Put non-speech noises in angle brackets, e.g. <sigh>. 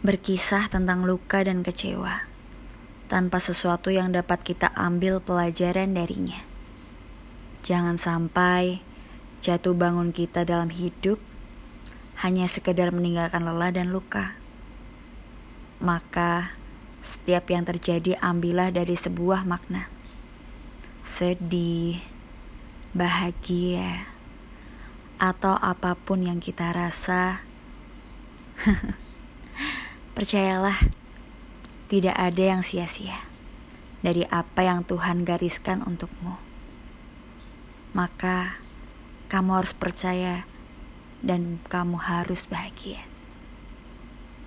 berkisah tentang luka dan kecewa, tanpa sesuatu yang dapat kita ambil pelajaran darinya. Jangan sampai jatuh bangun kita dalam hidup hanya sekedar meninggalkan lelah dan luka. Maka, setiap yang terjadi ambillah dari sebuah makna. Sedih, bahagia, atau apa pun yang kita rasa. <laughs> Percayalah, tidak ada yang sia-sia dari apa yang Tuhan gariskan untukmu. Maka, kamu harus percaya dan kamu harus bahagia.